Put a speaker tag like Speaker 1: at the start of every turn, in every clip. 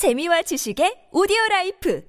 Speaker 1: 재미와 지식의 오디오 라이프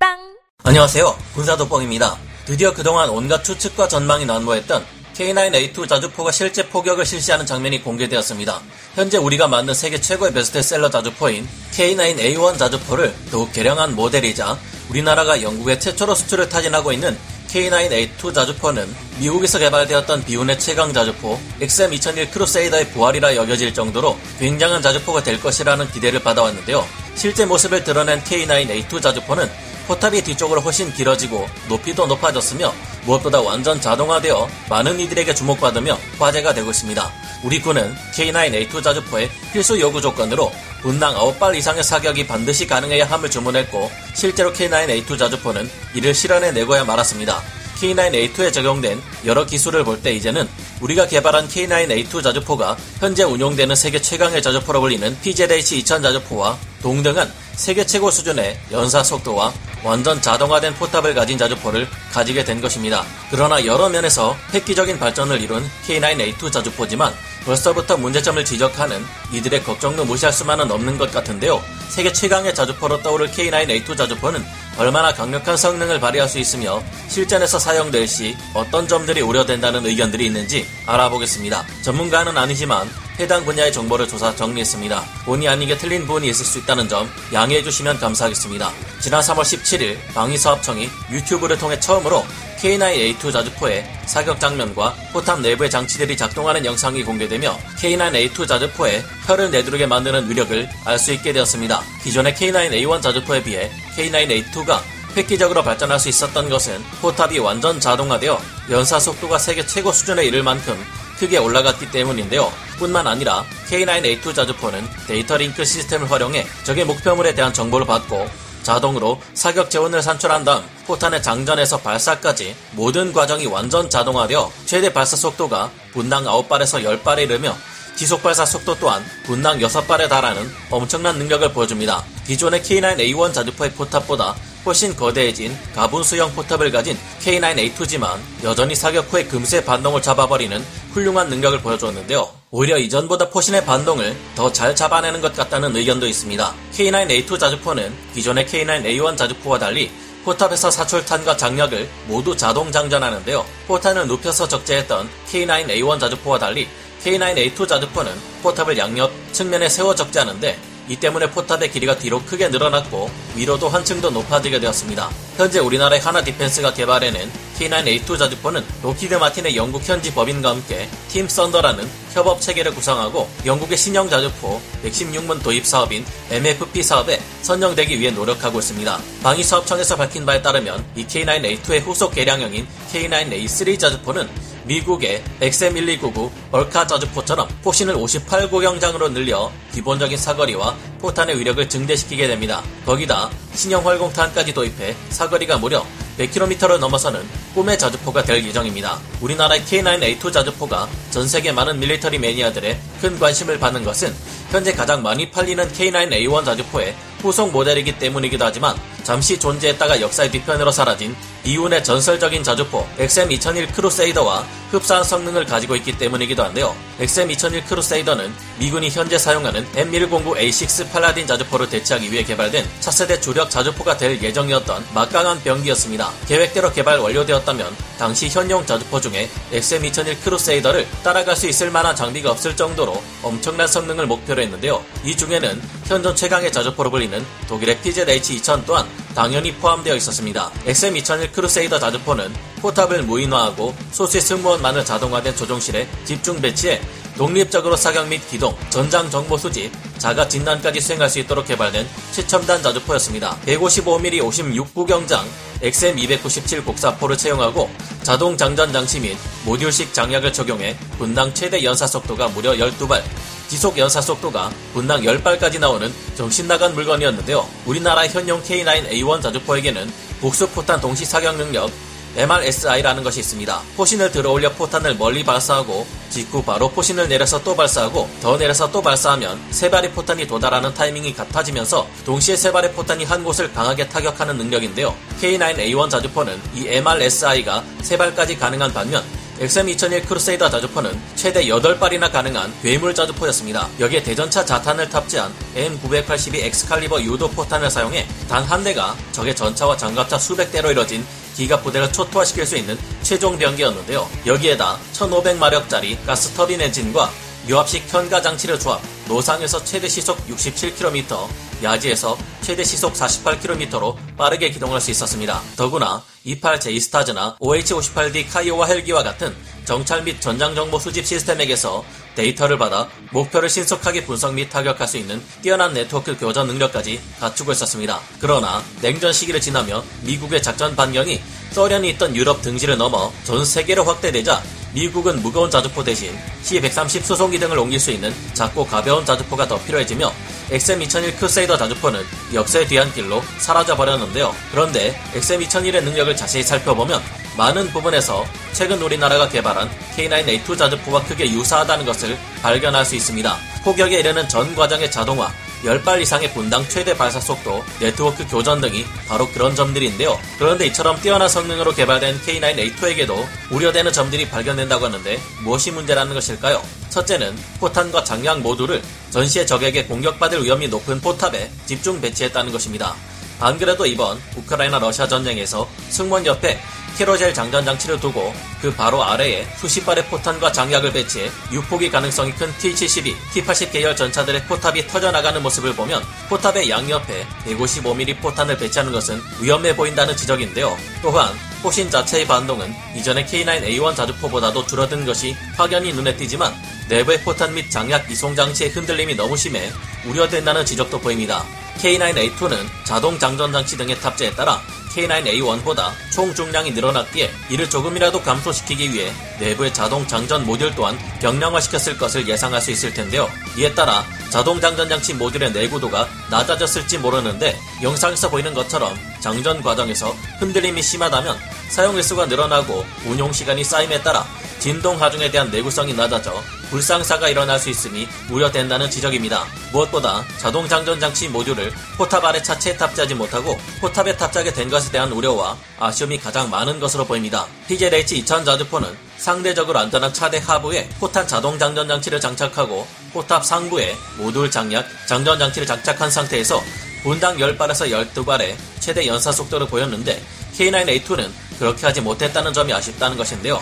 Speaker 1: 팟빵
Speaker 2: 안녕하세요. 군사도뻥입니다. 드디어 그동안 온갖 추측과 전망이 난무했던 K9A2 자주포가 실제 포격을 실시하는 장면이 공개되었습니다. 현재 우리가 만든 세계 최고의 베스트셀러 자주포인 K9A1 자주포를 더욱 개량한 모델이자 우리나라가 영국에 최초로 수출을 타진하고 있는 K9A2 자주포는 미국에서 개발되었던 비운의 최강 자주포 XM2001 크루세이더의 부활이라 여겨질 정도로 굉장한 자주포가 될 것이라는 기대를 받아왔는데요. 실제 모습을 드러낸 K9A2 자주포는 포탑이 뒤쪽으로 훨씬 길어지고 높이도 높아졌으며 무엇보다 완전 자동화되어 많은 이들에게 주목받으며 화제가 되고 있습니다. 우리 군은 K9A2 자주포의 필수 요구 조건으로 분당 9발 이상의 사격이 반드시 가능해야 함을 주문했고 실제로 K9A2 자주포는 이를 실현해 내고야 말았습니다. K9A2에 적용된 여러 기술을 볼 때 이제는 우리가 개발한 K9A2 자주포가 현재 운용되는 세계 최강의 자주포로 불리는 PZH-2000 자주포와 동등한 세계 최고 수준의 연사 속도와 완전 자동화된 포탑을 가진 자주포를 가지게 된 것입니다. 그러나 여러 면에서 획기적인 발전을 이룬 K9A2 자주포지만 벌써부터 문제점을 지적하는 이들의 걱정도 무시할 수만은 없는 것 같은데요. 세계 최강의 자주포로 떠오를 K9A2 자주포는 얼마나 강력한 성능을 발휘할 수 있으며 실전에서 사용될 시 어떤 점들이 우려된다는 의견들이 있는지 알아보겠습니다. 전문가는 아니지만 해당 분야의 정보를 조사 정리했습니다. 본의 아니게 틀린 부분이 있을 수 있다는 점 양해해 주시면 감사하겠습니다. 지난 3월 17일 방위사업청이 유튜브를 통해 처음으로 K9A2 자주포의 사격 장면과 포탑 내부의 장치들이 작동하는 영상이 공개되며 K9A2 자주포의 혀를 내두르게 만드는 위력을 알 수 있게 되었습니다. 기존의 K9A1 자주포에 비해 K9A2가 획기적으로 발전할 수 있었던 것은 포탑이 완전 자동화되어 연사 속도가 세계 최고 수준에 이를 만큼 크게 올라갔기 때문인데요. 뿐만 아니라 K9A2 자주포는 데이터 링크 시스템을 활용해 적의 목표물에 대한 정보를 받고 자동으로 사격 재원을 산출한 다음 포탄의 장전에서 발사까지 모든 과정이 완전 자동화되어 최대 발사 속도가 분당 9발에서 10발에 이르며 지속 발사 속도 또한 분당 6발에 달하는 엄청난 능력을 보여줍니다. 기존의 K9A1 자주포의 포탑보다 훨씬 거대해진 가분 수형 포탑을 가진 K9A2지만 여전히 사격 후에 금세 반동을 잡아버리는 훌륭한 능력을 보여주었는데요. 오히려 이전보다 포신의 반동을 더 잘 잡아내는 것 같다는 의견도 있습니다. K9A2 자주포는 기존의 K9A1 자주포와 달리 포탑에서 사출탄과 장약을 모두 자동 장전하는데요. 포탄을 눕혀서 적재했던 K9A1 자주포와 달리 K9A2 자주포는 포탑을 양옆 측면에 세워 적재하는데 이 때문에 포탑의 길이가 뒤로 크게 늘어났고 위로도 한층 더 높아지게 되었습니다. 현재 우리나라의 한화 디펜스가 개발해낸 K9A2 자주포는 록히드 마틴의 영국 현지 법인과 함께 팀 썬더라는 협업 체계를 구성하고 영국의 신형 자주포 116문 도입 사업인 MFP 사업에 선정되기 위해 노력하고 있습니다. 방위사업청에서 밝힌 바에 따르면 이 K9A2의 후속 개량형인 K9A3 자주포는 미국의 XM1299 얼카 자주포처럼 포신을 58구경장으로 늘려 기본적인 사거리와 포탄의 위력을 증대시키게 됩니다. 거기다 신형 활공탄까지 도입해 사거리가 무려 100km를 넘어서는 꿈의 자주포가 될 예정입니다. 우리나라의 K9A2 자주포가 전 세계 많은 밀리터리 매니아들의 큰 관심을 받는 것은 현재 가장 많이 팔리는 K9A1 자주포의 후속 모델이기 때문이기도 하지만 잠시 존재했다가 역사의 뒤편으로 사라진 비운의 전설적인 자주포 XM2001 크루세이더와 흡사한 성능을 가지고 있기 때문이기도 한데요. XM2001 크루세이더는 미군이 현재 사용하는 M109A6 팔라딘 자주포를 대체하기 위해 개발된 차세대 주력 자주포가 될 예정이었던 막강한 병기였습니다. 계획대로 개발 완료되었다면 당시 현용 자주포 중에 XM2001 크루세이더를 따라갈 수 있을 만한 장비가 없을 정도로 엄청난 성능을 목표로 했는데요. 이 중에는 현존 최강의 자주포로 불리는 독일의 PZH-2000 또한 당연히 포함되어 있었습니다. XM2001 크루세이더 자주포는 포탑을 무인화하고 소수의 승무원만을 자동화된 조종실에 집중 배치해 독립적으로 사격 및 기동, 전장 정보 수집, 자가 진단까지 수행할 수 있도록 개발된 최첨단 자주포였습니다. 155mm 56구경장 XM297 곡사포를 채용하고 자동 장전 장치 및 모듈식 장약을 적용해 분당 최대 연사 속도가 무려 12발, 지속 연사 속도가 분당 10발까지 나오는 정신나간 물건이었는데요. 우리나라 현용 K9A1 자주포에게는 복수포탄 동시 사격 능력 MRSI라는 것이 있습니다. 포신을 들어올려 포탄을 멀리 발사하고 직후 바로 포신을 내려서 또 발사하고 더 내려서 또 발사하면 세 발의 포탄이 도달하는 타이밍이 같아지면서 동시에 세 발의 포탄이 한 곳을 강하게 타격하는 능력인데요. K9A1 자주포는 이 MRSI가 세 발까지 가능한 반면 XM2001 크루세이더 자주포는 최대 8발이나 가능한 괴물 자주포였습니다. 여기에 대전차 자탄을 탑재한 M982 엑스칼리버 유도 포탄을 사용해 단 한 대가 적의 전차와 장갑차 수백 대로 이뤄진 기갑 부대를 초토화시킬 수 있는 최종 병기였는데요. 여기에다 1500마력짜리 가스터빈 엔진과 유압식 현가 장치를 조합, 노상에서 최대 시속 67km, 야지에서 최대 시속 48km로 빠르게 기동할 수 있었습니다. 더구나 E-8 JSTARS나 OH-58D 카이오와 헬기와 같은 정찰 및 전장 정보 수집 시스템에게서 데이터를 받아 목표를 신속하게 분석 및 타격할 수 있는 뛰어난 네트워크 교전 능력까지 갖추고 있었습니다. 그러나 냉전 시기를 지나며 미국의 작전 반경이 소련이 있던 유럽 등지를 넘어 전 세계로 확대되자 미국은 무거운 자주포 대신 C-130 수송기 등을 옮길 수 있는 작고 가벼운 자주포가 더 필요해지며 XM2001 크세이더 자주포는 역사의 뒤안길로 사라져버렸는데요. 그런데 XM2001의 능력을 자세히 살펴보면 많은 부분에서 최근 우리나라가 개발한 K9A2 자주포와 크게 유사하다는 것을 발견할 수 있습니다. 포격에 이르는 전 과정의 자동화, 10발 이상의 분당 최대 발사 속도, 네트워크 교전 등이 바로 그런 점들인데요. 그런데 이처럼 뛰어난 성능으로 개발된 K9A2에게도 우려되는 점들이 발견된다고 하는데 무엇이 문제라는 것일까요? 첫째는 포탄과 장약 모두를 전시의 적에게 공격받을 위험이 높은 포탑에 집중 배치했다는 것입니다. 안 그래도 이번 우크라이나 러시아 전쟁에서 승무원 옆에 캐로젤 장전 장치를 두고 그 바로 아래에 수십 발의 포탄과 장약을 배치해 유포기 가능성이 큰 T-72, T-80 계열 전차들의 포탑이 터져나가는 모습을 보면 포탑의 양옆에 155mm 포탄을 배치하는 것은 위험해 보인다는 지적인데요. 또한 포신 자체의 반동은 이전의 K9A1 자주포보다도 줄어든 것이 확연히 눈에 띄지만 내부의 포탄 및 장약 이송 장치의 흔들림이 너무 심해 우려된다는 지적도 보입니다. K9A2는 자동 장전 장치 등의 탑재에 따라 K9A1보다 총 중량이 늘어났기에 이를 조금이라도 감소시키기 위해 내부의 자동 장전 모듈 또한 경량화시켰을 것을 예상할 수 있을 텐데요. 이에 따라 자동 장전 장치 모듈의 내구도가 낮아졌을지 모르는데 영상에서 보이는 것처럼 장전 과정에서 흔들림이 심하다면 사용 횟수가 늘어나고 운용 시간이 쌓임에 따라 진동 하중에 대한 내구성이 낮아져 불상사가 일어날 수 있으니 우려된다는 지적입니다. 무엇보다 자동 장전 장치 모듈을 포탑 아래 차체에 탑재하지 못하고 포탑에 탑재하게 된 것에 대한 우려와 아쉬움이 가장 많은 것으로 보입니다. PZH 2000 자주포는 상대적으로 안전한 차대 하부에 포탄 자동 장전 장치를 장착하고 포탑 상부에 모듈 장약 장전 장치를 장착한 상태에서 분당 10발에서 12발의 최대 연사 속도를 보였는데 K9A2는 그렇게 하지 못했다는 점이 아쉽다는 것인데요.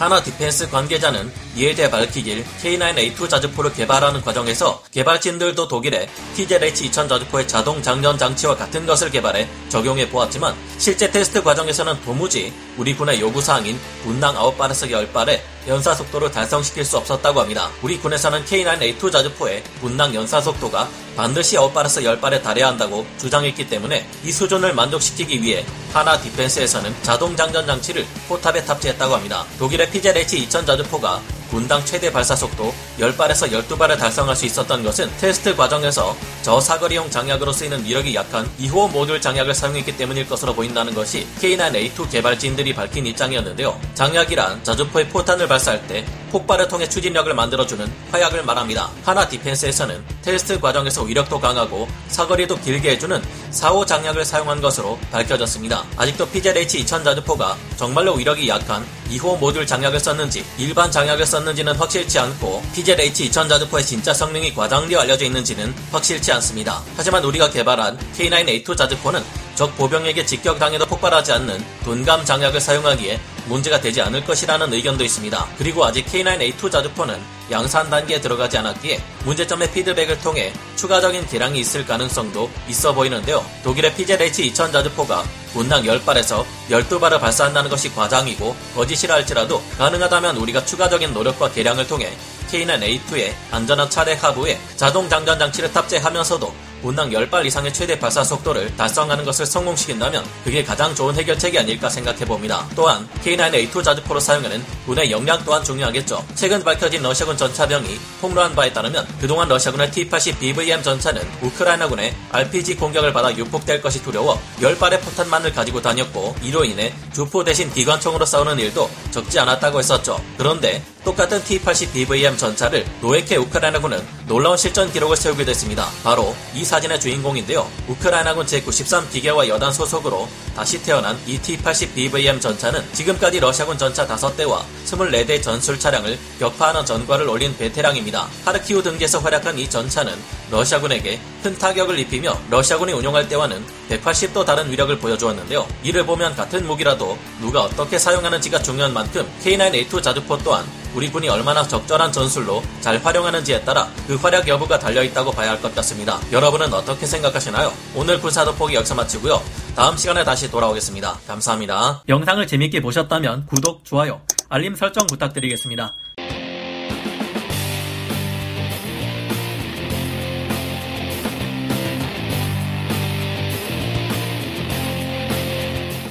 Speaker 2: 한화 디펜스 관계자는 이에 대해 밝히길 K9A2 자주포를 개발하는 과정에서 개발진들도 독일의 PZH-2000 자주포의 자동 장전 장치와 같은 것을 개발해 적용해 보았지만 실제 테스트 과정에서는 도무지 우리 군의 요구사항인 분당 9발에서 10발의 연사 속도를 달성시킬 수 없었다고 합니다. 우리 군에서는 K9A2 자주포의 분당 연사 속도가 반드시 9발에서 10발에 달해야 한다고 주장했기 때문에 이 수준을 만족시키기 위해 한화 디펜스에서는 자동 장전 장치를 포탑에 탑재했다고 합니다. 독일의 PZH-2000 자주포가 분당 최대 발사 속도 10발에서 12발을 달성할 수 있었던 것은 테스트 과정에서 저사거리용 장약으로 쓰이는 위력이 약한 2호 모듈 장약을 사용했기 때문일 것으로 보인다는 것이 K9A2 개발진들이 밝힌 입장이었는데요. 장약이란 자주포의 포탄을 발사할 때 폭발을 통해 추진력을 만들어주는 화약을 말합니다. 한화 디펜스에서는 테스트 과정에서 위력도 강하고 사거리도 길게 해주는 4호 장약을 사용한 것으로 밝혀졌습니다. 아직도 PZH-2000 자주포가 정말로 위력이 약한 2호 모듈 장약을 썼는지 일반 장약을 썼는지는 확실치 않고 PZH-2000 자주포의 진짜 성능이 과장되어 알려져 있는지는 확실치 않습니다. 하지만 우리가 개발한 K9A2 자주포는 적 보병에게 직격당해도 폭발하지 않는 둔감 장약을 사용하기에 문제가 되지 않을 것이라는 의견도 있습니다. 그리고 아직 K9A2 자주포는 양산 단계에 들어가지 않았기에 문제점의 피드백을 통해 추가적인 개량이 있을 가능성도 있어 보이는데요. 독일의 PZH-2000 자주포가 분당 10발에서 12발을 발사한다는 것이 과장이고 거짓이라 할지라도 가능하다면 우리가 추가적인 노력과 개량을 통해 K9A2의 안전한 차대 하부에 자동 장전 장치를 탑재하면서도 분당 10발 이상의 최대 발사 속도를 달성하는 것을 성공시킨다면 그게 가장 좋은 해결책이 아닐까 생각해봅니다. 또한 K9A2 자주포로 사용하는 군의 역량 또한 중요하겠죠. 최근 밝혀진 러시아군 전차병이 폭로한 바에 따르면 그동안 러시아군의 T-80 BVM 전차는 우크라이나군의 RPG 공격을 받아 유폭될 것이 두려워 10발의 포탄만을 가지고 다녔고 이로 인해 주포 대신 기관총으로 싸우는 일도 적지 않았다고 했었죠. 그런데 똑같은 T-80 BVM 전차를 노예케 우크라이나군은 놀라운 실전 기록을 세우게 됐습니다. 바로 이 사진의 주인공인데요. 우크라이나군 제93 기계와 여단 소속으로 다시 태어난 이 T-80 BVM 전차는 지금까지 러시아군 전차 5대와 24대 전술 차량을 격파하는 전과를 올린 베테랑입니다. 하르키우 등지에서 활약한 이 전차는 러시아군에게 큰 타격을 입히며 러시아군이 운용할 때와는 180도 다른 위력을 보여주었는데요. 이를 보면 같은 무기라도 누가 어떻게 사용하는지가 중요한 만큼 K9A2 자주포 또한 우리 군이 얼마나 적절한 전술로 잘 활용하는지에 따라 그 활약 여부가 달려있다고 봐야 할 것 같습니다. 여러분은 어떻게 생각하시나요? 오늘 군사 돋보기 여기서 마치고요. 다음 시간에 다시 돌아오겠습니다. 감사합니다. 영상을 재밌게 보셨다면 구독, 좋아요, 알림 설정 부탁드리겠습니다.